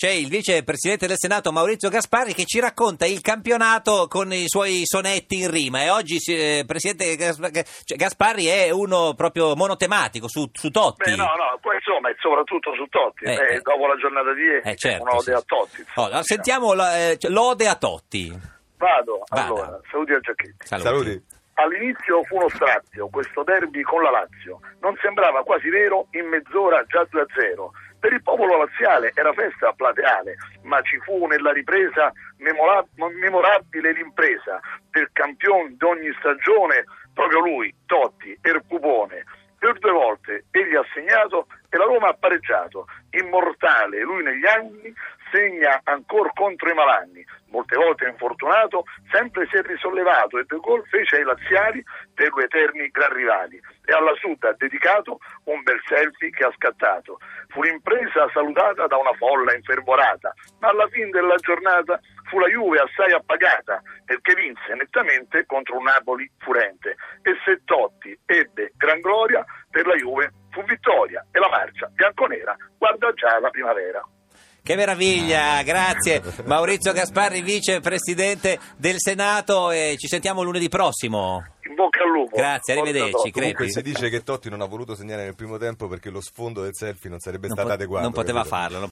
c'è il vicepresidente del Senato Maurizio Gasparri che ci racconta il campionato con i suoi sonetti in rima e oggi il presidente cioè, Gasparri è uno proprio monotematico su, su Totti. Beh, no, no, poi insomma è soprattutto su Totti, eh, eh, dopo la giornata di ieri eh, certo, un'ode sì, a Totti. Oh, diciamo. Sentiamo la, cioè, l'ode a Totti. Vado, Vada. allora, saluti a Giacchetti. Saluti. Saluti. All'inizio fu uno strazio questo derby con la Lazio, non sembrava quasi vero, in mezz'ora già 2-0. Per il popolo laziale era festa plateale, ma ci fu nella ripresa memora- memorabile l'impresa del campione d'ogni stagione, proprio lui, Totti, Ercupone. E la Roma ha pareggiato. Immortale, lui negli anni segna ancora contro i malanni. Molte volte infortunato, sempre si è risollevato e due gol fece ai laziali per due eterni gran rivali. E alla Sud ha dedicato un bel selfie che ha scattato. Fu l'impresa salutata da una folla infervorata, ma alla fine della giornata fu la Juve assai appagata perché vinse nettamente contro un Napoli furente. E se Totti ebbe gran gloria, per la Juve fu vittoria e la marcia bianconera guarda già la primavera. Che meraviglia, grazie Maurizio Gasparri, vicepresidente del Senato e ci sentiamo lunedì prossimo. In bocca al lupo. Grazie, arrivederci. Comunque si dice che Totti non ha voluto segnare nel primo tempo perché lo sfondo del selfie non sarebbe Non stato po- adeguato. non poteva capito? farlo. non